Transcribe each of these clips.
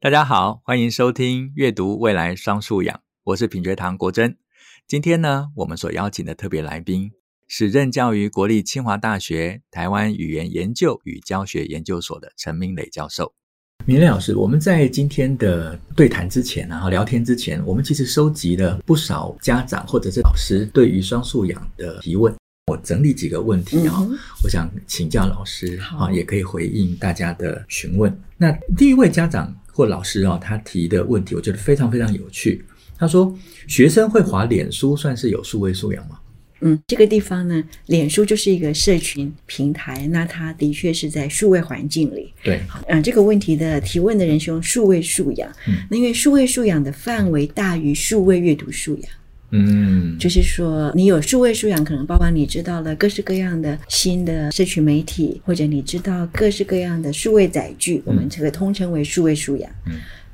大家好，欢迎收听阅读未来双素养，我是品学堂国珍。今天呢，我们所邀请的特别来宾是任教于国立清华大学台湾语言研究与教学研究所的陈明磊教授。明磊老师，我们在今天的对谈之前，然后聊天之前，我们其实收集了不少家长或者是老师对于双素养的提问。我整理几个问题啊、哦，嗯、我想请教老师啊，也可以回应大家的询问。那第一位家长或老师啊、哦，他提的问题，我觉得非常非常有趣。他说：“学生会划脸书，算是有数位素养吗？”嗯，这个地方呢，脸书就是一个社群平台，那它的确是在数位环境里。对，嗯，这个问题的提问的人是用数位素养，嗯，那因为数位素养的范围大于数位阅读素养。嗯，就是说，你有数位素养，可能包括你知道了各式各样的新的社群媒体，或者你知道各式各样的数位载具，我们这个通称为数位素养。嗯，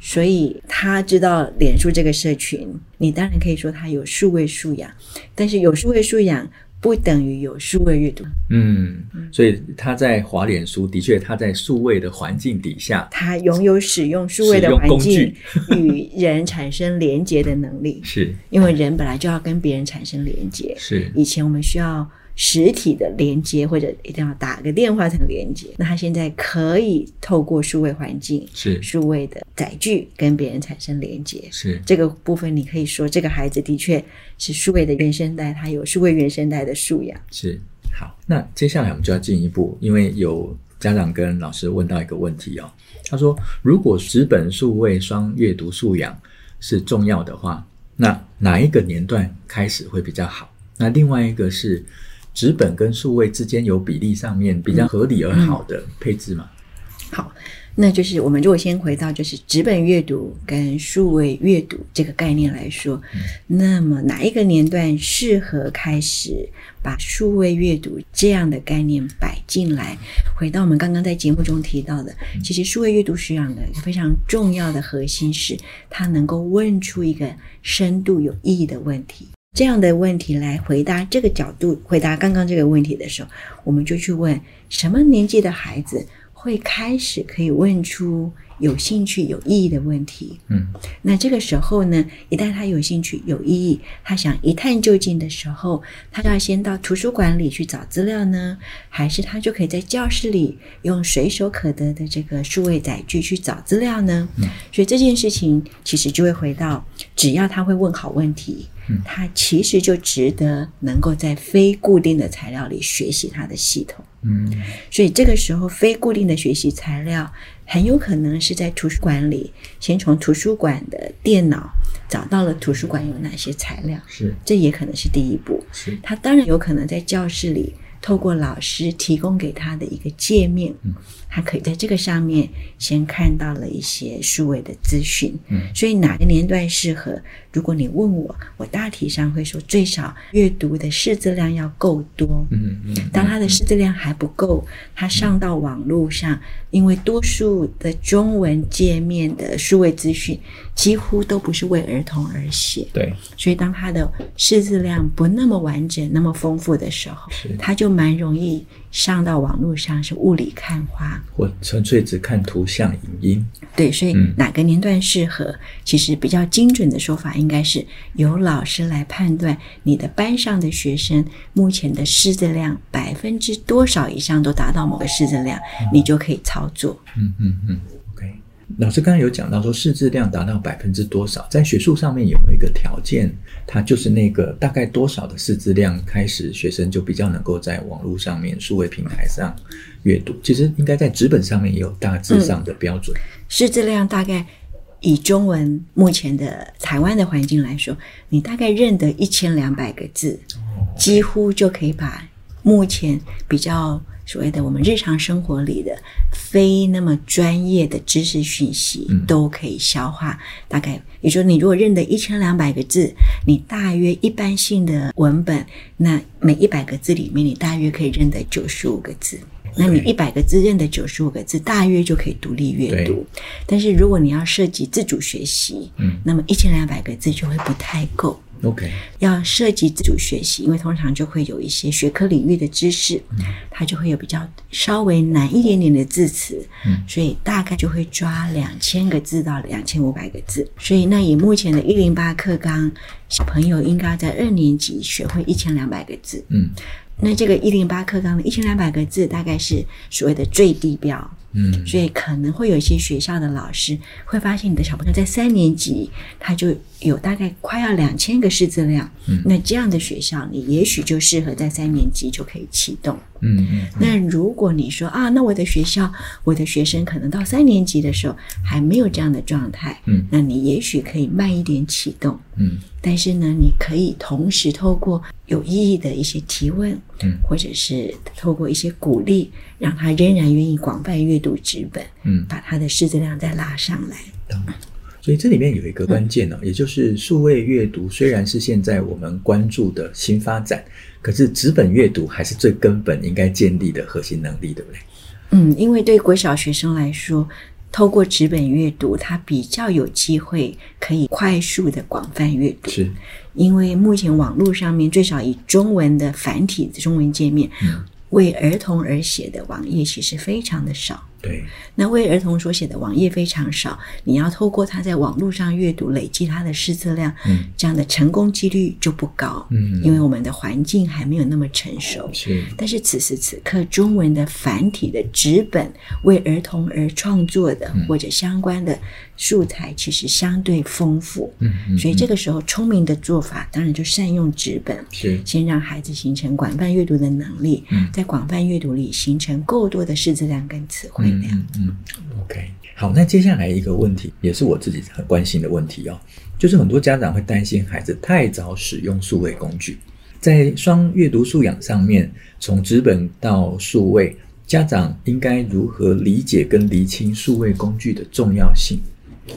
所以他知道脸书这个社群，你当然可以说他有数位素养，但是有数位素养。不等于有数位阅读，嗯，所以他在滑脸书，的确他在数位的环境底下，他拥有使用数位的环境与人产生连接的能力，是。因为人本来就要跟别人产生连接，是。以前我们需要。实体的连接，或者一定要打个电话才能连接。那他现在可以透过数位环境，是数位的载具跟别人产生连接。是这个部分，你可以说这个孩子的确是数位的原生代，他有数位原生代的素养。是好，那接下来我们就要进一步，因为有家长跟老师问到一个问题哦，他说，如果纸本数位双阅读素养是重要的话，那哪一个年段开始会比较好？那另外一个是。纸本跟数位之间有比例上面比较合理而好的配置吗？好，那就是我们如果先回到就是纸本阅读跟数位阅读这个概念来说，嗯、那么哪一个年段适合开始把数位阅读这样的概念摆进来？回到我们刚刚在节目中提到的，其实数位阅读学养的一个非常重要的核心是，它能够问出一个深度有意义的问题。这样的问题来回答这个角度，回答刚刚这个问题的时候，我们就去问什么年纪的孩子会开始可以问出有兴趣、有意义的问题？嗯，那这个时候呢，一旦他有兴趣、有意义，他想一探究竟的时候，他要先到图书馆里去找资料呢，还是他就可以在教室里用随手可得的这个数位载具去找资料呢？嗯，所以这件事情其实就会回到，只要他会问好问题。它其实就值得能够在非固定的材料里学习它的系统。嗯，所以这个时候非固定的学习材料很有可能是在图书馆里，先从图书馆的电脑找到了图书馆有哪些材料，是，这也可能是第一步。是，他当然有可能在教室里。透过老师提供给他的一个界面，嗯，他可以在这个上面先看到了一些数位的资讯，嗯，所以哪个年段适合？如果你问我，我大体上会说，最少阅读的识字量要够多，嗯嗯，当他的识字量还不够，他上到网络上，因为多数的中文界面的数位资讯几乎都不是为儿童而写，对，所以当他的识字量不那么完整、那么丰富的时候，他就。蛮容易上到网络上是雾里看花，或纯粹只看图像、影音。对，所以哪个年段适合？嗯、其实比较精准的说法应该是由老师来判断你的班上的学生目前的识字量百分之多少以上都达到某个识字量，嗯、你就可以操作。嗯嗯嗯。老师刚刚有讲到说，识字量达到百分之多少，在学术上面有没有一个条件？它就是那个大概多少的识字量开始，学生就比较能够在网络上面、数位平台上阅读。其实应该在纸本上面也有大致上的标准。识字量大概以中文目前的台湾的环境来说，你大概认得一千两百个字，几乎就可以把目前比较。所谓的我们日常生活里的非那么专业的知识讯息都可以消化，嗯、大概也就是说，你如果认得一千两百个字，你大约一般性的文本，那每一百个字里面，你大约可以认得九十五个字。那你一百个字认得九十五个字，大约就可以独立阅读。但是如果你要涉及自主学习，嗯，那么一千两百个字就会不太够。OK，要涉及自主学习，因为通常就会有一些学科领域的知识，嗯、它就会有比较稍微难一点点的字词，嗯，所以大概就会抓两千个字到两千五百个字。所以那以目前的一零八课纲，小朋友应该在二年级学会一千两百个字，嗯。那这个一零八课纲的一千两百个字，大概是所谓的最低标。嗯，所以可能会有一些学校的老师会发现你的小朋友在三年级，他就有大概快要两千个识字量。嗯，那这样的学校，你也许就适合在三年级就可以启动。嗯。那如果你说啊，那我的学校，我的学生可能到三年级的时候还没有这样的状态。嗯，那你也许可以慢一点启动。嗯，但是呢，你可以同时透过有意义的一些提问，嗯，或者是透过一些鼓励，让他仍然愿意广泛阅读纸本，嗯，把他的识字量再拉上来。嗯，所以这里面有一个关键呢、哦嗯，也就是数位阅读虽然是现在我们关注的新发展，可是纸本阅读还是最根本应该建立的核心能力，对不对？嗯，因为对国小学生来说。透过纸本阅读，它比较有机会可以快速的广泛阅读。是，因为目前网络上面最少以中文的繁体的中文界面，嗯，为儿童而写的网页其实非常的少。对，那为儿童所写的网页非常少，你要透过他在网络上阅读，累积他的识字量，嗯，这样的成功几率就不高，嗯，因为我们的环境还没有那么成熟。是，但是此时此刻，中文的繁体的纸本为儿童而创作的，嗯，或者相关的素材，其实相对丰富，嗯，嗯，所以这个时候聪明的做法，当然就善用纸本，是，先让孩子形成广泛阅读的能力，嗯，在广泛阅读里形成够多的识字量跟词汇。量，嗯。嗯嗯 OK，好，那接下来一个问题，也是我自己很关心的问题哦，就是很多家长会担心孩子太早使用数位工具，在双阅读素养上面，从纸本到数位，家长应该如何理解跟厘清数位工具的重要性？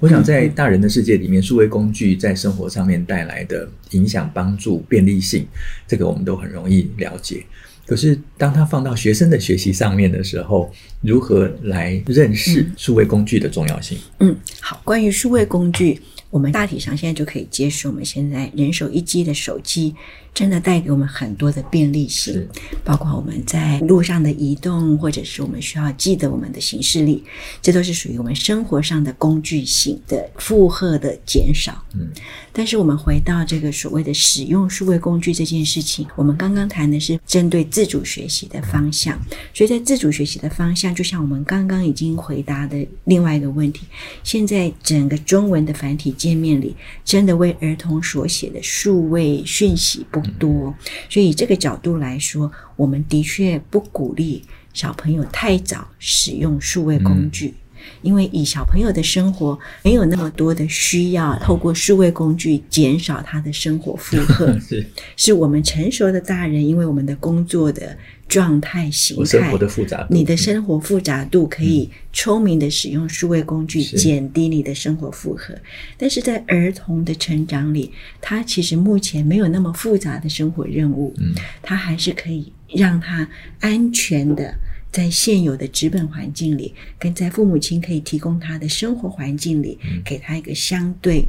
我想在大人的世界里面，数位工具在生活上面带来的影响、帮助、便利性，这个我们都很容易了解。可是，当他放到学生的学习上面的时候，如何来认识数位工具的重要性？嗯，好，关于数位工具，我们大体上现在就可以接受，我们现在人手一机的手机。真的带给我们很多的便利性，包括我们在路上的移动，或者是我们需要记得我们的行事历，这都是属于我们生活上的工具性的负荷的减少。嗯，但是我们回到这个所谓的使用数位工具这件事情，我们刚刚谈的是针对自主学习的方向，所以在自主学习的方向，就像我们刚刚已经回答的另外一个问题，现在整个中文的繁体界面里，真的为儿童所写的数位讯息不多，所以这个角度来说，我们的确不鼓励小朋友太早使用数位工具，因为以小朋友的生活没有那么多的需要，透过数位工具减少他的生活负荷，是是我们成熟的大人，因为我们的工作的。状态形态，生活的复杂度，你的生活复杂度可以聪明的使用数位工具，减低你的生活负荷。但是在儿童的成长里，他其实目前没有那么复杂的生活任务，嗯，他还是可以让他安全的。在现有的纸本环境里，跟在父母亲可以提供他的生活环境里，给他一个相对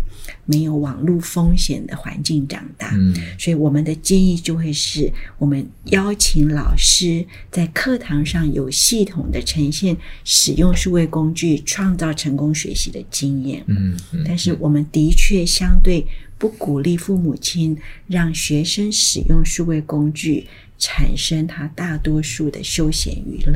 没有网络风险的环境长大。嗯，所以我们的建议就会是，我们邀请老师在课堂上有系统的呈现使用数位工具，创造成功学习的经验。嗯，但是我们的确相对不鼓励父母亲让学生使用数位工具。产生他大多数的休闲娱乐，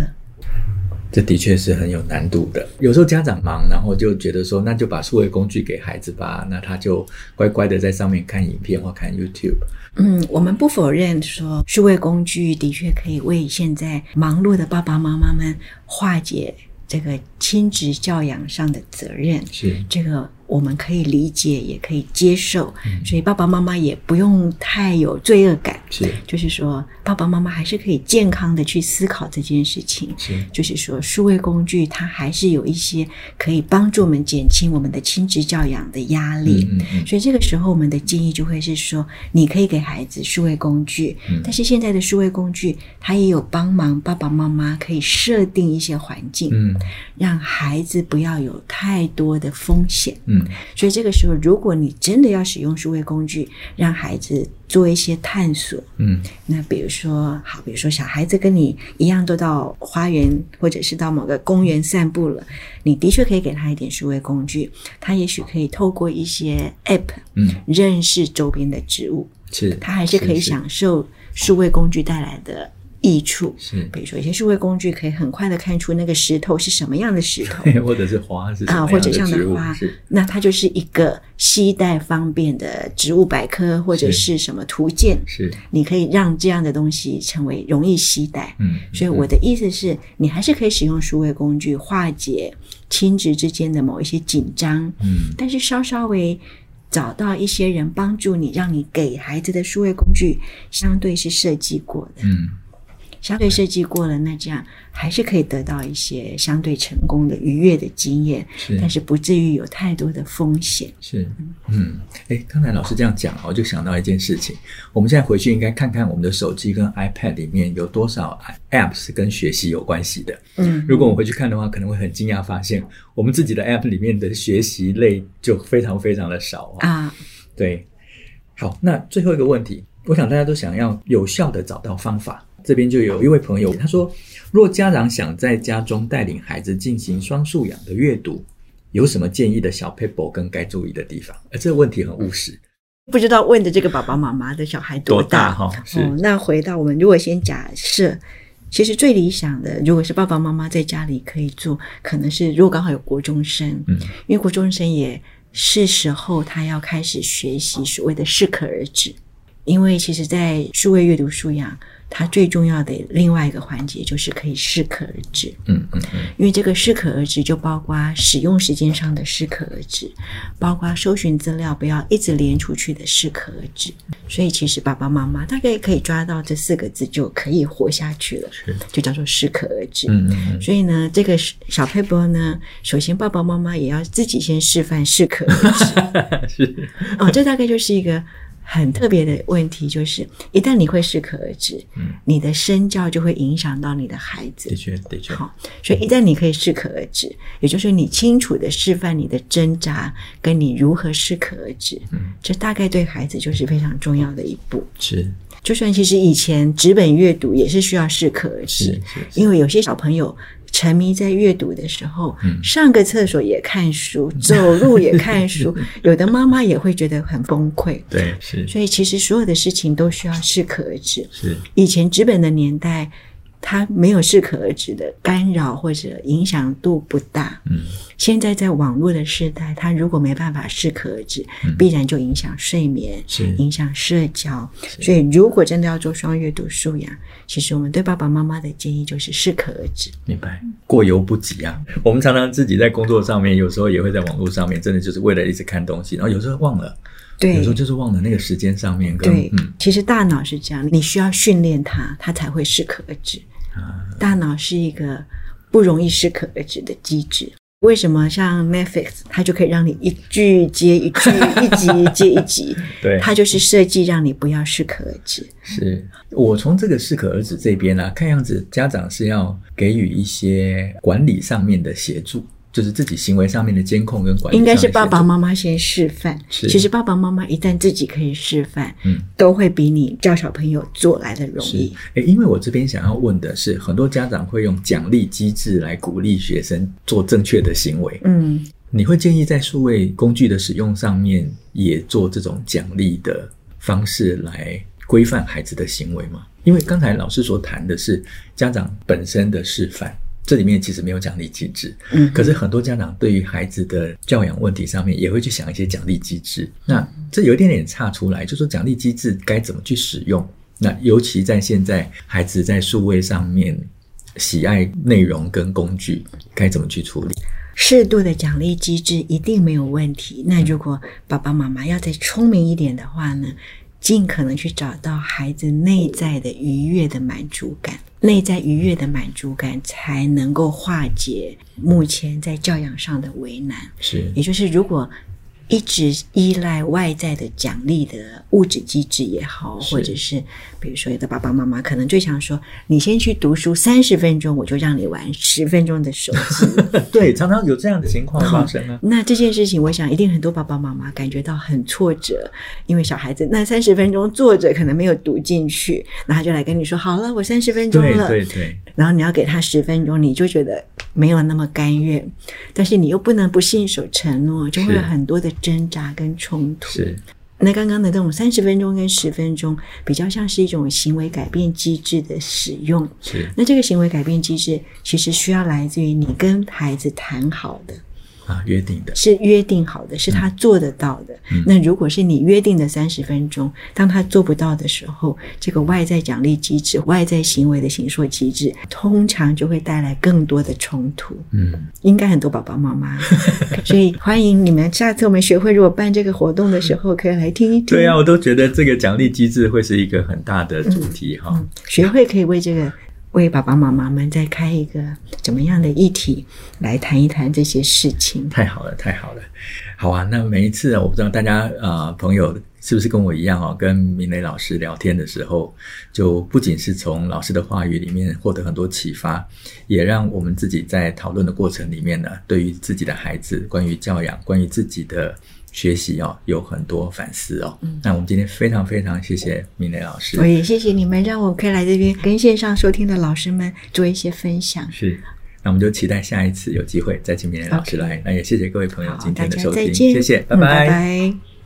这的确是很有难度的。有时候家长忙，然后就觉得说，那就把数位工具给孩子吧，那他就乖乖的在上面看影片或看 YouTube。嗯，我们不否认说，数位工具的确可以为现在忙碌的爸爸妈妈们化解这个亲子教养上的责任。是这个。我们可以理解，也可以接受，嗯，所以爸爸妈妈也不用太有罪恶感。是，就是说，爸爸妈妈还是可以健康的去思考这件事情。是，就是说，数位工具它还是有一些可以帮助我们减轻我们的亲职教养的压力。嗯嗯嗯。所以这个时候，我们的建议就会是说，你可以给孩子数位工具，嗯，但是现在的数位工具它也有帮忙爸爸妈妈可以设定一些环境，嗯，让孩子不要有太多的风险。嗯。嗯，所以这个时候，如果你真的要使用数位工具，让孩子做一些探索，嗯，那比如说，好，比如说小孩子跟你一样都到花园或者是到某个公园散步了，你的确可以给他一点数位工具，他也许可以透过一些 App，嗯，认识周边的植物，是，他还是可以享受数位工具带来的。益处。是，比如说一些数位工具可以很快的看出那个石头是什么样的石头，或者是花是啊，或者这样的花，那它就是一个携带方便的植物百科或者是什么图鉴，是，你可以让这样的东西成为容易携带。嗯，所以我的意思是你还是可以使用数位工具化解亲子之间的某一些紧张，嗯，但是稍稍微找到一些人帮助你，让你给孩子的数位工具相对是设计过的，嗯。相对设计过了，那这样还是可以得到一些相对成功的愉悦的经验，是，但是不至于有太多的风险。是，嗯，哎，刚才老师这样讲，我就想到一件事情，我们现在回去应该看看我们的手机跟 iPad 里面有多少 App 是跟学习有关系的。嗯，如果我们回去看的话，可能会很惊讶发现，我们自己的 App 里面的学习类就非常非常的少啊。对，好，那最后一个问题，我想大家都想要有效的找到方法。这边就有一位朋友，他说：“若家长想在家中带领孩子进行双素养的阅读，有什么建议的小 paper 跟该注意的地方？”而这个问题很务实，不知道问的这个爸爸妈妈的小孩多大哈？是、哦。那回到我们，如果先假设，其实最理想的，如果是爸爸妈妈在家里可以做，可能是如果刚好有国中生，嗯，因为国中生也是时候他要开始学习所谓的适可而止，因为其实，在数位阅读素养。它最重要的另外一个环节就是可以适可而止，嗯嗯嗯，因为这个适可而止就包括使用时间上的适可而止，包括搜寻资料不要一直连出去的适可而止。所以其实爸爸妈妈大概可以抓到这四个字就可以活下去了，是就叫做适可而止。嗯嗯嗯。所以呢，这个小撇步呢，首先爸爸妈妈也要自己先示范适可而止。是哦，这大概就是一个。很特别的问题就是，一旦你会适可而止，嗯，你的身教就会影响到你的孩子。的确，的确。好，所以一旦你可以适可而止，也就是你清楚地示范你的挣扎，跟你如何适可而止，嗯，这大概对孩子就是非常重要的一步。是，就算其实以前纸本阅读也是需要适可而止，因为有些小朋友。沉迷在阅读的时候，嗯，上个厕所也看书，走路也看书，有的妈妈也会觉得很崩溃。对，是。所以其实所有的事情都需要适可而止。是。以前纸本的年代，它没有适可而止的干扰或者影响度不大。嗯。现在在网络的时代，它如果没办法适可而止，嗯，必然就影响睡眠，影响社交。所以，如果真的要做双阅读素养，其实我们对爸爸妈妈的建议就是适可而止。明白，过犹不及啊！我们常常自己在工作上面，有时候也会在网络上面，真的就是为了一直看东西，然后有时候忘了，对，有时候就是忘了那个时间上面跟。对，嗯，其实大脑是这样，你需要训练它，它才会适可而止。啊，大脑是一个不容易适可而止的机制。为什么像 Netflix，它就可以让你一句接一句，一集接一集？对，它就是设计让你不要适可而止。是我从这个适可而止这边啊，看样子家长是要给予一些管理上面的协助。就是自己行为上面的监控跟管理，应该是爸爸妈妈先示范。是，其实爸爸妈妈一旦自己可以示范，嗯，都会比你教小朋友做来的容易。诶，因为我这边想要问的是，很多家长会用奖励机制来鼓励学生做正确的行为。嗯，你会建议在数位工具的使用上面也做这种奖励的方式来规范孩子的行为吗？因为刚才老师所谈的是家长本身的示范。这里面其实没有奖励机制，嗯，可是很多家长对于孩子的教养问题上面也会去想一些奖励机制。那这有一点点差出来，就说奖励机制该怎么去使用？那尤其在现在孩子在数位上面喜爱内容跟工具，该怎么去处理？适度的奖励机制一定没有问题。那如果爸爸妈妈要再聪明一点的话呢？尽可能去找到孩子内在的愉悦的满足感，内在愉悦的满足感才能够化解目前在教养上的为难。是，也就是如果一直依赖外在的奖励的物质机制也好，或者是比如说有的爸爸妈妈可能就想说，你先去读书三十分钟，我就让你玩十分钟的手机。对，常常有这样的情况发生啊。那这件事情，我想一定很多爸爸妈妈感觉到很挫折，因为小孩子那三十分钟坐着可能没有读进去，那他就来跟你说：“好了，我三十分钟了。”对对对。然后你要给他十分钟，你就觉得没有那么甘愿，但是你又不能不信守承诺，就会有很多的。挣扎跟冲突是，那刚刚的这种三十分钟跟十分钟，比较像是一种行为改变机制的使用。是，那这个行为改变机制其实需要来自于你跟孩子谈好的。啊，约定的是约定好的，是他做得到的。嗯、那如果是你约定的三十分钟，当他做不到的时候，这个外在奖励机制、外在行为的形塑机制，通常就会带来更多的冲突。嗯，应该很多宝宝妈妈，所以欢迎你们下次我们学会如果办这个活动的时候，可以来听一听。对啊，我都觉得这个奖励机制会是一个很大的主题哈、嗯嗯。学会可以为这个。为爸爸妈妈们再开一个怎么样的议题来谈一谈这些事情？太好了，太好了，好啊！那每一次我不知道大家呃朋友是不是跟我一样哦，跟明磊老师聊天的时候，就不仅是从老师的话语里面获得很多启发，也让我们自己在讨论的过程里面呢，对于自己的孩子，关于教养，关于自己的。学习哦，有很多反思哦。嗯，那我们今天非常非常谢谢明磊老师，我也谢谢你们，让我可以来这边跟线上收听的老师们做一些分享。是，那我们就期待下一次有机会再请明磊老师来。Okay. 那也谢谢各位朋友今天的收听，谢谢，拜拜。嗯，拜拜。